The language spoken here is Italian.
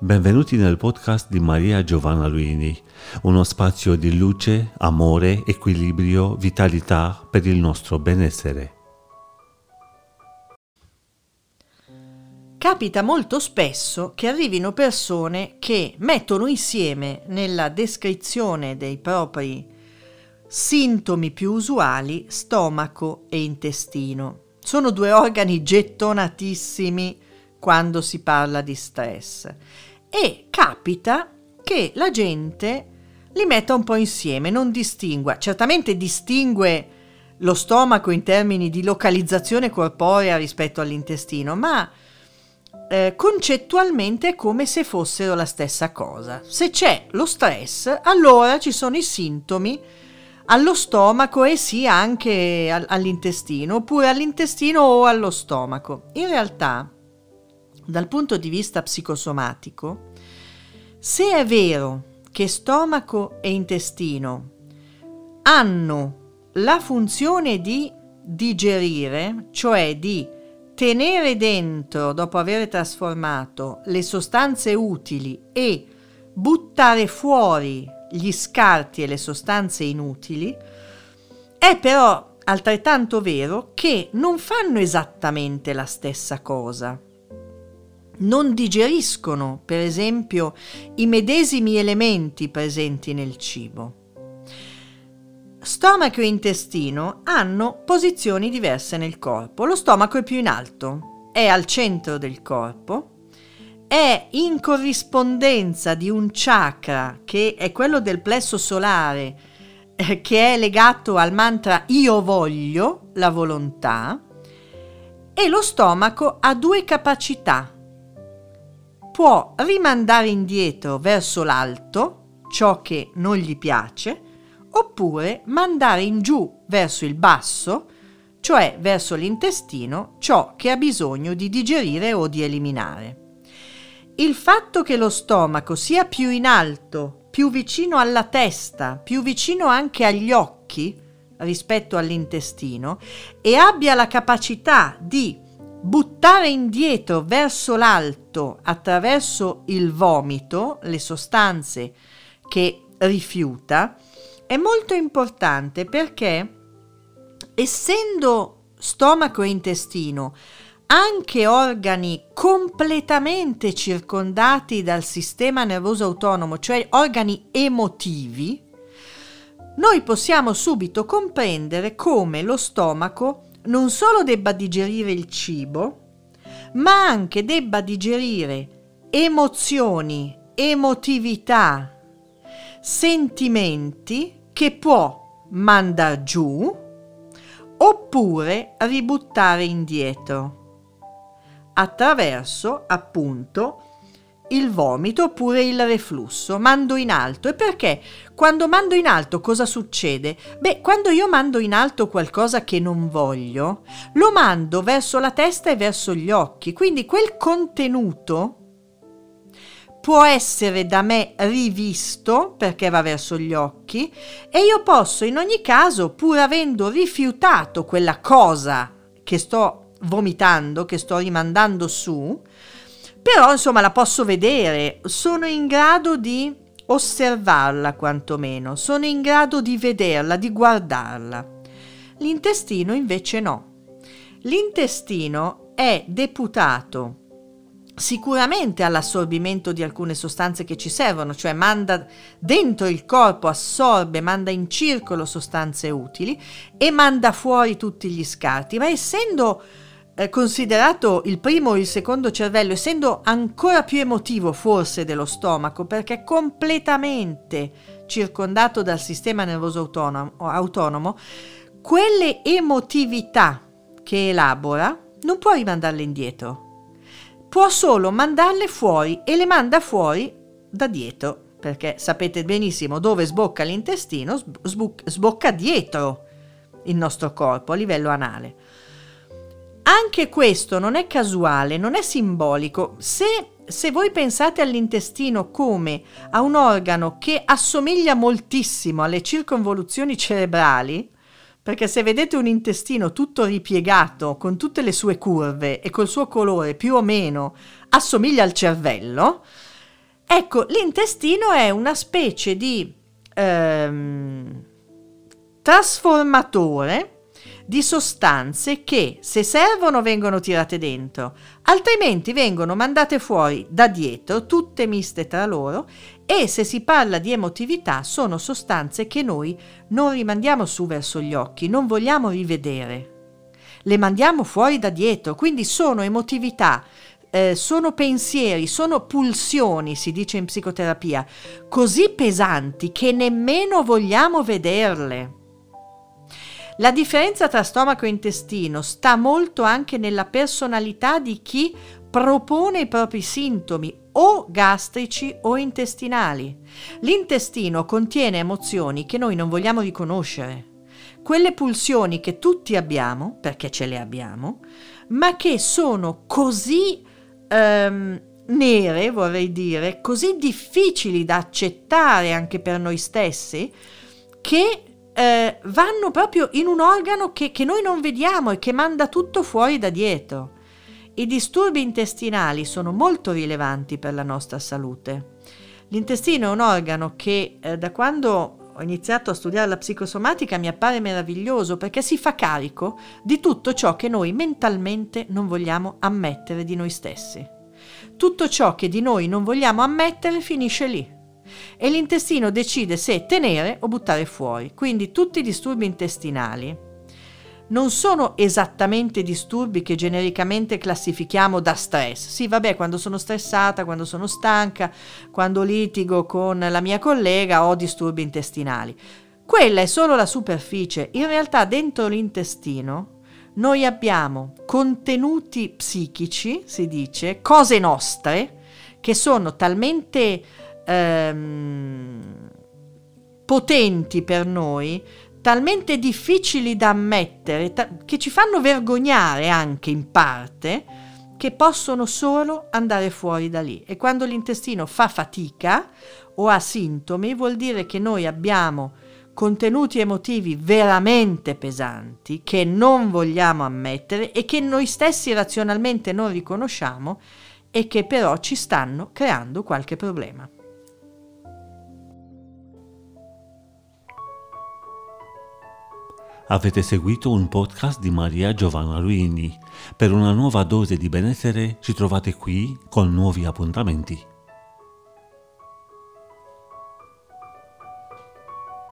Benvenuti nel podcast di Maria Giovanna Luini, uno spazio di luce, amore, equilibrio, vitalità per il nostro benessere. Capita molto spesso che arrivino persone che mettono insieme nella descrizione dei propri sintomi più usuali stomaco e intestino. Sono due organi gettonatissimi quando si parla di stress e capita che la gente li metta un po' insieme, non distingua. Certamente distingue lo stomaco in termini di localizzazione corporea rispetto all'intestino, ma eh, concettualmente è come se fossero la stessa cosa. Se c'è lo stress, allora ci sono i sintomi allo stomaco e sì anche all'intestino, oppure all'intestino o allo stomaco. In realtà, dal punto di vista psicosomatico, se è vero che stomaco e intestino hanno la funzione di digerire, cioè di tenere dentro, dopo aver trasformato, le sostanze utili e buttare fuori gli scarti e le sostanze inutili, è però altrettanto vero che non fanno esattamente la stessa cosa. Non digeriscono, per esempio, i medesimi elementi presenti nel cibo. Stomaco e intestino hanno posizioni diverse nel corpo. Lo stomaco è più in alto, è al centro del corpo, è in corrispondenza di un chakra che è quello del plesso solare, eh, che è legato al mantra io voglio, la volontà, e lo stomaco ha due capacità. Può rimandare indietro verso l'alto ciò che non gli piace, oppure mandare in giù verso il basso, cioè verso l'intestino, ciò che ha bisogno di digerire o di eliminare. Il fatto che lo stomaco sia più in alto, più vicino alla testa, più vicino anche agli occhi rispetto all'intestino e abbia la capacità di buttare indietro verso l'alto attraverso il vomito le sostanze che rifiuta è molto importante perché essendo stomaco e intestino anche organi completamente circondati dal sistema nervoso autonomo, cioè organi emotivi, noi possiamo subito comprendere come lo stomaco non solo debba digerire il cibo, ma anche debba digerire emozioni, emotività, sentimenti che può mandare giù oppure ributtare indietro attraverso appunto il vomito oppure il reflusso, mando in alto. E perché quando mando in alto cosa succede? Beh, quando io mando in alto qualcosa che non voglio, lo mando verso la testa e verso gli occhi, quindi quel contenuto può essere da me rivisto perché va verso gli occhi e io posso in ogni caso, pur avendo rifiutato quella cosa che sto vomitando, che sto rimandando su, però insomma la posso vedere, sono in grado di osservarla quantomeno, sono in grado di vederla, di guardarla. L'intestino invece no. L'intestino è deputato sicuramente all'assorbimento di alcune sostanze che ci servono, cioè manda dentro il corpo, assorbe, manda in circolo sostanze utili e manda fuori tutti gli scarti, ma essendo eh, considerato il primo o il secondo cervello, essendo ancora più emotivo forse dello stomaco, perché è completamente circondato dal sistema nervoso autonomo, autonomo quelle emotività che elabora non può rimandarle indietro, può solo mandarle fuori e le manda fuori da dietro, perché sapete benissimo dove sbocca l'intestino, sbocca dietro il nostro corpo a livello anale. Anche questo non è casuale, non è simbolico. Se, se voi pensate all'intestino come a un organo che assomiglia moltissimo alle circonvoluzioni cerebrali, perché se vedete un intestino tutto ripiegato, con tutte le sue curve e col suo colore più o meno assomiglia al cervello, Ecco, l'intestino è una specie di ehm, trasformatore di sostanze che se servono vengono tirate dentro, altrimenti vengono mandate fuori da dietro, tutte miste tra loro, e se si parla di emotività sono sostanze che noi non rimandiamo su verso gli occhi, non vogliamo rivedere. Le mandiamo fuori da dietro, quindi sono emotività, eh, sono pensieri, sono pulsioni, si dice in psicoterapia, così pesanti che nemmeno vogliamo vederle. La differenza tra stomaco e intestino sta molto anche nella personalità di chi propone i propri sintomi o gastrici o intestinali. L'intestino contiene emozioni che noi non vogliamo riconoscere, quelle pulsioni che tutti abbiamo, perché ce le abbiamo, ma che sono così ehm, nere, vorrei dire, così difficili da accettare anche per noi stessi, che eh, vanno proprio in un organo che, che noi non vediamo e che manda tutto fuori da dietro. I disturbi intestinali sono molto rilevanti per la nostra salute. L'intestino è un organo che eh, da quando ho iniziato a studiare la psicosomatica mi appare meraviglioso perché si fa carico di tutto ciò che noi mentalmente non vogliamo ammettere di noi stessi. Tutto ciò che di noi non vogliamo ammettere finisce lì e l'intestino decide se tenere o buttare fuori. Quindi tutti i disturbi intestinali non sono esattamente disturbi che genericamente classifichiamo da stress. Sì, vabbè, quando sono stressata, quando sono stanca, quando litigo con la mia collega ho disturbi intestinali. Quella è solo la superficie. In realtà dentro l'intestino noi abbiamo contenuti psichici, si dice, cose nostre, che sono talmente ehm, potenti per noi, talmente difficili da ammettere, ta- che ci fanno vergognare anche in parte, che possono solo andare fuori da lì. E quando l'intestino fa fatica o ha sintomi, vuol dire che noi abbiamo contenuti emotivi veramente pesanti che non vogliamo ammettere e che noi stessi razionalmente non riconosciamo e che però ci stanno creando qualche problema. Avete seguito un podcast di Maria Giovanna Luini. Per una nuova dose di benessere ci trovate qui con nuovi appuntamenti.